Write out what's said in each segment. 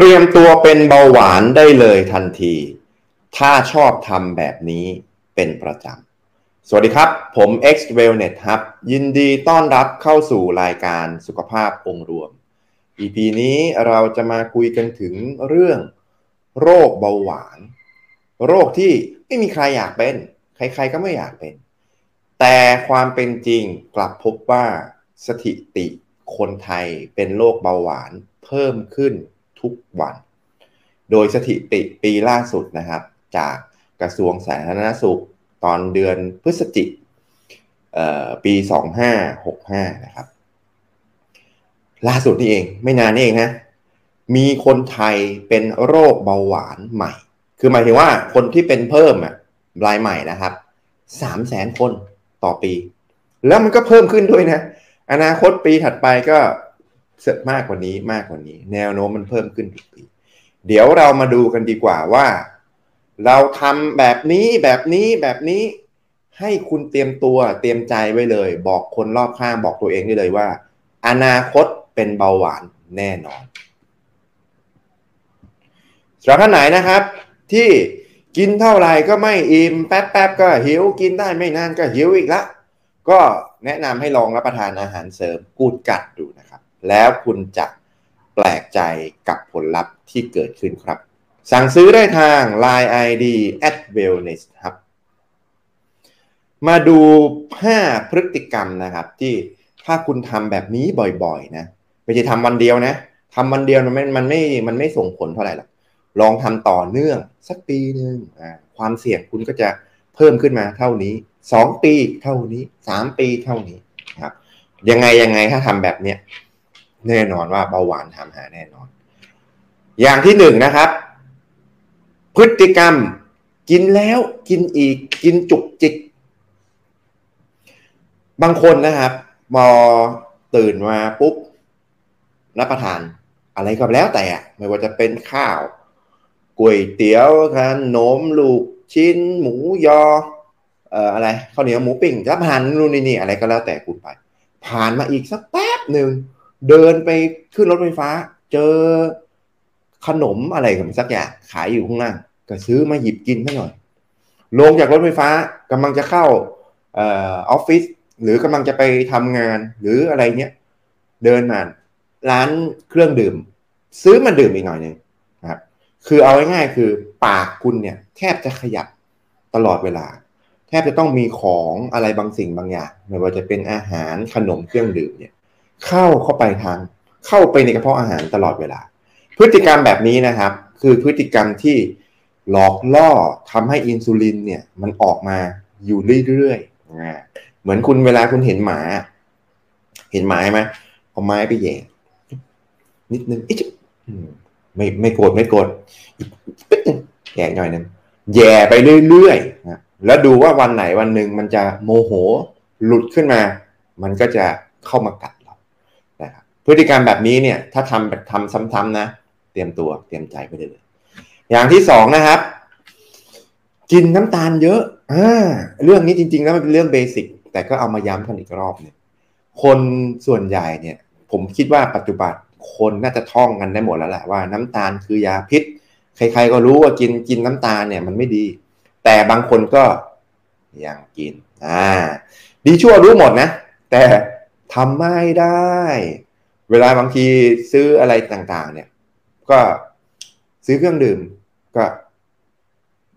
เตรียมตัวเป็นเบาหวานได้เลยทันที ถ้าชอบทำแบบนี้เป็นประจำ สวัสดีครับ ผม X Wellness ครับยินดีต้อนรับเข้าสู่รายการสุขภาพองค์รวม EP นี้เราจะมาคุยกันถึงเรื่อง โรคเบาหวาน โรคที่ไม่มีใครอยากเป็น ใครๆก็ไม่อยากเป็น แต่ความเป็นจริงกลับพบว่าสถิติคนไทยเป็นโรคเบาหวานเพิ่มขึ้น ทุกวัน โดยสถิติปีล่าสุดนะครับ จากกระทรวงสาธารณสุขตอนเดือนพฤศจิกปี 2565 นะครับ ล่าสุดนี่เองไม่นานนี่เองนะมีคนไทยเป็นโรคเบาหวานใหม่ คือหมายถึงว่าคนที่เป็นเพิ่มอะรายใหม่นะครับ3 0 0แสนคนต่อปี แล้วมันก็เพิ่มขึ้นด้วยนะ อนาคตปีถัดไปก็ มากกว่านี้มากกว่านี้ แนวโน้มมันเพิ่มขึ้นทุกปี เดี๋ยวเรามาดูกันดีกว่าว่า เราทำแบบนี้แบบนี้แบบนี้ ให้คุณเตรียมตัวเตรียมใจไว้เลย บอกคนรอบข้างบอกตัวเองได้เลยว่า อนาคตเป็นเบาหวานแน่นอนสำหรับท่านไหนนะครับ ที่กินเท่าไหร่ก็ไม่อิ่มแป๊บๆก็หิวกินได้ไม่นานก็หิวอีกละก็แนะนำให้ลองรับประทานอาหารเสริมกูดกัดดูนะ แล้วคุณจะแปลกใจกับผลลัพธ์ที่เกิดขึ้นครับ สั่งซื้อได้ทาง Line ID at wellness ครับ มาดู 5 พฤติกรรมนะครับ ที่ถ้าคุณทำแบบนี้บ่อยๆนะไม่ใช่ทำวันเดียวนะทำวันเดียวมันไม่มันไม่มันไม่ส่งผลเท่าไหร่หรอกลองทำต่อเนื่องสักปีหนึ่งความเสี่ยงคุณก็จะเพิ่มขึ้นมาเท่านี้สองปีเท่านี้สามปีเท่านี้ครับยังไงยังไงถ้าทำแบบเนี้ย แน่นอนว่าเบาหวานทำหาแน่นอน อย่างที่หนึ่งนะครับ พฤติกรรมกินแล้วกินอีกกินจุกจิก บางคนนะครับพอตื่นมาปุ๊บรับประทานอะไรก็แล้วแต่ ไม่ว่าจะเป็นข้าวก๋วยเตี๋ยวขนมลูกชิ้น หมูยอเอ่ออะไรข้าวเหนียวหมูปิ้งรับประทานนู่นนี่อะไรก็แล้วแต่คุณไป ผ่านมาอีกสักแป๊บหนึ่ง เดินไปขึ้นรถไฟฟ้า เจอขนมอะไรสักอย่างขายอยู่ข้างล่างก็ซื้อมาหยิบกินซะหน่อย ลงจากรถไฟฟ้ากำลังจะเข้าออฟฟิศหรือกำลังจะไปทำงานหรืออะไรเนี้ยเดินมาร้านเครื่องดื่ม ซื้อมาดื่มอีกหน่อยหนึ่งนะครับคือเอาง่ายๆคือปากคุณเนี่ยแทบจะขยับตลอดเวลา แทบจะต้องมีของอะไรบางสิ่งบางอย่างไม่ว่าจะเป็นอาหารขนมเครื่องดื่มเนี่ย เข้าเข้าไปทางเข้าไปในกระเพาะอาหารตลอดเวลา พฤติกรรมแบบนี้นะครับ คือพฤติกรรมที่หลอกล่อทำให้อินซูลินเนี่ยมันออกมาอยู่เรื่อยๆเหมือนคุณเวลาคุณเห็นหมา เห็นหมาไหมเอาไม้ไปแย่นิดนึงอิ๊ไม่ไม่โกรธไม่โกรธแย่หน่อยนึงแย่ไปเรื่อยๆนะแล้วดูว่าวันไหนวันหนึ่งมันจะโมโหหลุดขึ้นมา มันก็จะเข้ามากัดเระ พฤติกรรมแบบนี้เนี่ยถ้าทำแบบทำซ้ำๆนะ เตรียมตัวเตรียมใจไปเลย อย่างที่สองนะครับ กินน้ำตาลเยอะอ่าเรื่องนี้จริง ๆ แล้วมันเป็นเรื่องเบสิกแต่ก็เอามาย้ำกันอีกรอบเนี่ยคนส่วนใหญ่เนี่ย ผมคิดว่าปัจจุบันคนน่าจะท่องกันได้หมดแล้วแหละว่าน้ำตาลคือยาพิษ ใครๆก็รู้ว่ากินกินน้ำตาลเนี่ยมันไม่ดี แต่บางคนก็ยังกินอ่าดีชั่วรู้หมดนะ แต่ทำไม่ได้ เวลาบางทีซื้ออะไรต่างๆ เนี่ย ก็ซื้อเครื่องดื่มก็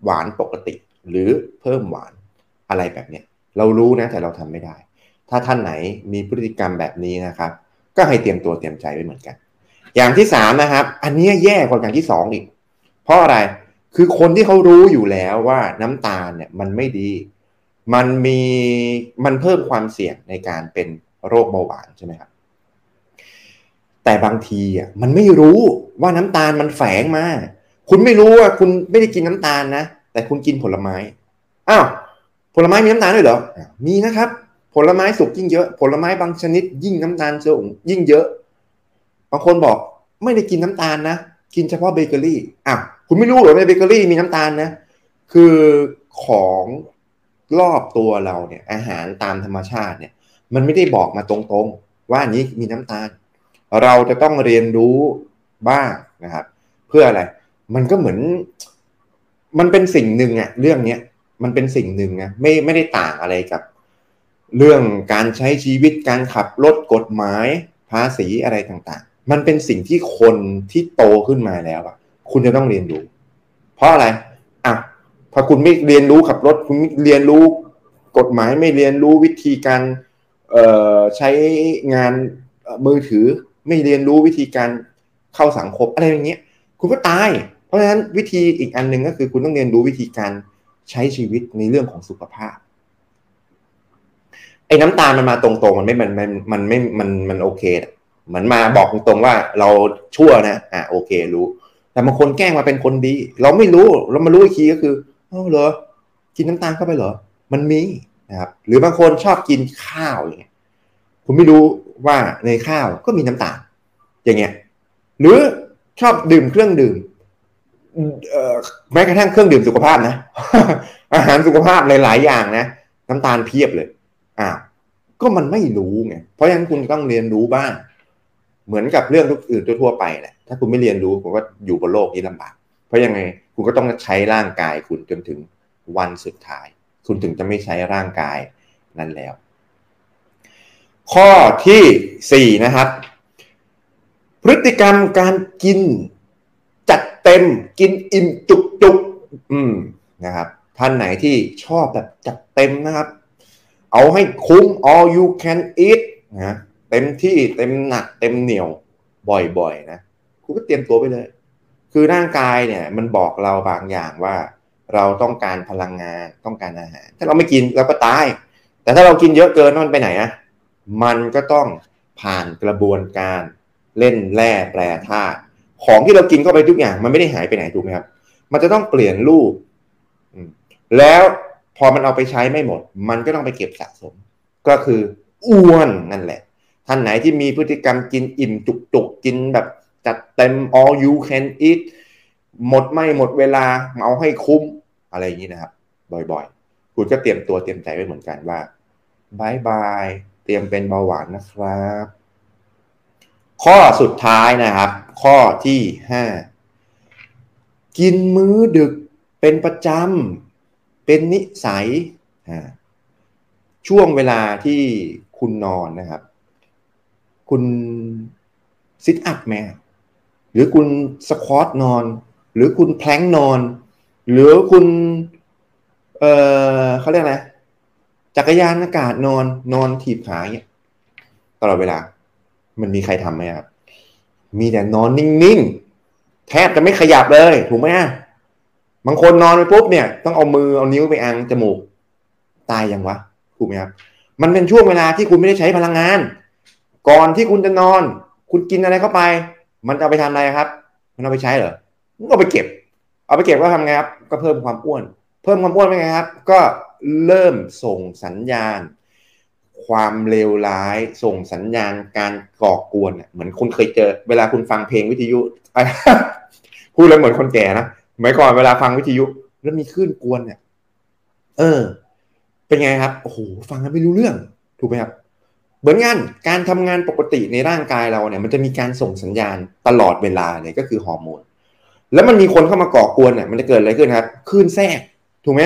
หวานปกติ หรือเพิ่มหวานอะไรแบบเนี้ยเรารู้นะแต่เราทำไม่ได้ ถ้าท่านไหนมีพฤติกรรมแบบนี้นะครับ ก็ให้เตรียมตัวเตรียมใจไว้เหมือนกัน อย่างที่สามนะครับ อันนี้แย่กว่าอย่างที่สองอีก เพราะอะไรคือคนที่เขารู้อยู่แล้วว่าน้ำตาลเนี่ยมันไม่ดี มันมีมันเพิ่มความเสี่ยงในการเป็นโรคเบาหวานใช่ไหมครับ แต่บางทีอะมันไม่รู้ว่าน้ำตาลมันแฝงมา คุณไม่รู้ว่าคุณไม่ได้กินน้ำตาลนะ แต่คุณกินผลไม้ อ้าว ผลไม้มีน้ำตาลด้วยเหรอ มีนะครับ ผลไม้สุกยิ่งเยอะ ผลไม้บางชนิด ยิ่งน้ำตาลสูงยิ่งเยอะ บางคนบอกไม่ได้กินน้ำตาลนะ กินเฉพาะเบเกอรี่ อ้าว คุณไม่รู้เหรอในเบเกอรี่มีน้ำตาลนะ คือของรอบตัวเราเนี่ย อาหารตามธรรมชาติเนี่ย มันไม่ได้บอกมาตรงๆ ว่าอันนี้มีน้ำตาล เราจะต้องเรียนรู้บ้างนะครับ เพื่ออะไร มันก็เหมือน มันเป็นสิ่งหนึ่งอะเรื่องเนี้ยมันเป็นสิ่งหนึ่งนะไม่ไม่ได้ต่างอะไรกับ เรื่องการใช้ชีวิตการขับรถกฎหมายภาษีอะไรต่างๆ มันเป็นสิ่งที่คนที่โตขึ้นมาแล้วอะคุณจะต้องเรียนรู้ เพราะอะไรอะพอคุณไม่เรียนรู้ขับรถ คุณไม่เรียนรู้กฎหมายไม่เรียนรู้วิธีการใช้งานมือถือ ไม่เรียนรู้วิธีการเข้าสังคมอะไรอย่างเงี้ย คุณก็ตาย เพราะฉะนั้นวิธีอีกอันหนึ่งก็คือ คุณต้องเรียนรู้วิธีการใช้ชีวิตในเรื่องของสุขภาพไอ้น้ำตาลมันมาตรงๆ มันไม่ มัน มัน มันไม่ มัน มันโอเคเหมือนมาบอกตรงๆว่าเราชั่วนะ อะโอเครู้ แต่บางคนแกล้งมาเป็นคนดี เราไม่รู้ เรามารู้อีกทีก็คือเออเหรอ กินน้ำตาลเข้าไปเหรอ มันมีนะครับ หรือบางคนชอบกินข้าวอย่างเงี้ย คุณไม่รู้ ว่าในข้าวก็มีน้ำตาล อย่างเงี้ย หรือชอบดื่มเครื่องดื่มแม้กระทั่งเครื่องดื่มสุขภาพนะ อาหารสุขภาพหลายๆอย่างนะ น้ำตาลเพียบเลยอ้าวก็มันไม่รู้ไง เพราะฉะนั้นคุณต้องเรียนรู้บ้าง เหมือนกับเรื่องทุกอื่นทั่วไปแหละ ถ้าคุณไม่เรียนรู้คุณก็อยู่บนโลกนี้ลำบาก เพราะยังไงคุณก็ต้องใช้ร่างกายคุณจนถึงวันสุดท้าย คุณถึงจะไม่ใช้ร่างกายนั้นแล้ว ข้อที่สี่นะครับ พฤติกรรมการกินจัดเต็มกินอิ่มจุกจุกอืมนะครับ ท่านไหนที่ชอบแบบจัดเต็มนะครับ เอาให้คุ้ม all you can eat นะเต็มที่เต็มหนักเต็มเหนียวบ่อยๆนะคุณก็เตรียมตัวไปเลย คือร่างกายเนี่ย มันบอกเราบางอย่างว่า เราต้องการพลังงานต้องการอาหาร ถ้าเราไม่กินเราก็ตาย แต่ถ้าเรากินเยอะเกินมันไปไหนอะ มันก็ต้องผ่านกระบวนการเล่นแร่แปรธาตุของที่เรากินเข้าไปทุกอย่าง มันไม่ได้หายไปไหนถูกไหมครับ มันจะต้องเปลี่ยนรูปแล้วพอมันเอาไปใช้ไม่หมด มันก็ต้องไปเก็บสะสม ก็คืออ้วนนั่นแหละ ท่านไหนที่มีพฤติกรรมกินอิ่มจุกๆกินแบบจัดเต็ม all you can eat หมดไม่หมดเวลาเอาให้คุ้มอะไรอย่างนี้นะครับ บ่อยๆ คุณก็เตรียมตัวเตรียมใจไว้เหมือนกันว่าบายบาย เตรียมเป็นเบาหวานนะครับ ข้อสุดท้ายนะครับ ข้อที่ห้ากินมื้อดึกเป็นประจำเป็นนิสัยช่วงเวลาที่คุณนอนนะครับ คุณซิทอัพไหมหรือคุณสควอตนอน หรือคุณแพลงนอน หรือคุณ เออเขาเรียกอะไร จักรยานอากาศนอนนอนถีบขาเงี้ยตลอดเวลา มันมีใครทำไหมครับ มีแต่นอนนิ่งๆ แทบจะไม่ขยับเลย ถูกไหมบางคนนอนไปปุ๊บเนี่ย ต้องเอามือเอานิ้วไปอังจมูก ตายยังวะ ถูกไหมครับ มันเป็นช่วงเวลาที่คุณไม่ได้ใช้พลังงาน ก่อนที่คุณจะนอน คุณกินอะไรเข้าไป มันเอาไปทำอะไรครับ มันเอาไปใช้เหรอมันก็ไปเก็บ เอาไปเก็บก็ทำไงครับ ก็เพิ่มความอ้วน เพิ่มความอ้วนไปไงครับ ก็ เริ่มส่งสัญญาณ ความเลวร้าย ส่งสัญญาณการก่อกวนเหมือนคุณเคยเจอ เวลาคุณฟังเพลงวิทยุพูดแล้วเหมือนคนแก่นะหมายก่อนเวลาฟังวิทยุ แล้วมีคลื่นกวนเนี่ยเออ เป็นไงครับโอ้โหฟังแล้วไม่รู้เรื่อง ถูกไหมครับเหมือนกันการทำงานปกติในร่างกายเราเนี่ย มันจะมีการส่งสัญญาณตลอดเวลาเลยก็คือฮอร์โมนแล้วมันมีคนเข้ามาก่อกวนเนี่ยมันจะเกิดอะไรขึ้นครับคลื่นแทรกถูกไหม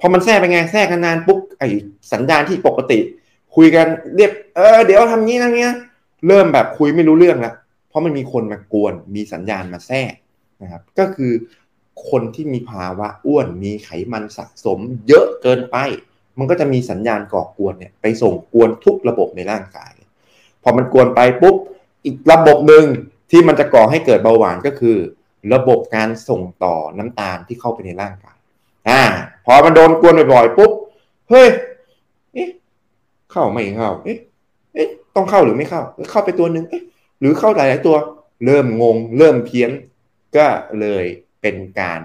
พอมันแทรกไปไงแทรกนานปุ๊บไอ้สัญญาณที่ปกติ คุยกันเรียบเออเดี๋ยวทำงี้นะเงี้ยเริ่มแบบคุยไม่รู้เรื่องล้วเพราะมันมีคนมากวน มีสัญญาณมาแทรกนะครับ ก็คือคนที่มีภาวะอ้วนมีไขมันสะสม เยอะเกินไป มันก็จะมีสัญญาณก่อกวนเนี่ยไปส่งกวนทุกระบบในร่างกาย พอมันกวนไปปุ๊บอีกระบบหนึ่งที่มันจะก่อให้เกิดเบาหวานก็คือ ระบบการส่งต่อน้ำตาลที่เข้าไปในร่างกายอ่า พอมันโดนกวนบ่อยๆปุ๊บเฮ้ยเอ๊ะเข้าไม่เข้าเอ๊ะเอ๊ะต้องเข้าหรือไม่เข้าเข้าไปตัวหนึ่งเอ๊ะหรือเข้าหลายๆตัว เริ่มงง เริ่มเพี้ยนก็เลยเป็นการ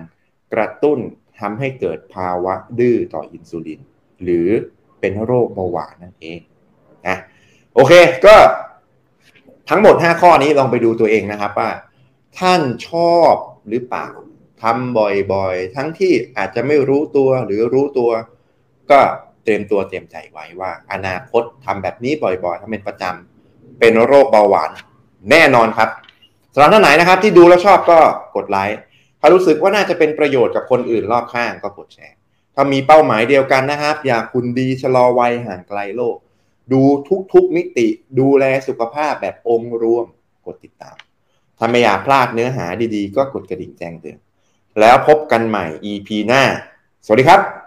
กระตุ้นทำให้เกิดภาวะดื้อต่ออินซูลิน หรือเป็นโรคเบาหวานนั่นเองนะโอเคก็ทั้งหมด 5 ข้อนี้ลองไปดูตัวเองนะครับว่าท่านชอบหรือเปล่า ทำบ่อยๆ ทั้งที่อาจจะไม่รู้ตัวหรือรู้ตัว ก็เตรียมตัวเตรียมใจไว้ว่า อนาคตทำแบบนี้บ่อยๆทำเป็นประจำเป็นโรคเบาหวานแน่นอนครับสำหรับท่านไหนนะครับ ที่ดูแล้วชอบก็กดไลค์ถ้ารู้สึกว่าน่าจะเป็นประโยชน์กับคนอื่นรอบข้างก็กดแชร์ ถ้ามีเป้าหมายเดียวกันนะครับ อยากคุณดีชะลอวัยห่างไกลโลก ดูทุกๆมิติ ดูแลสุขภาพแบบองค์รวมกดติดตาม ถ้าไม่อยากพลาดเนื้อหาดีๆ ก็กดกระดิ่งแจ้งเตือน แล้วพบกันใหม่ EP หน้า สวัสดีครับ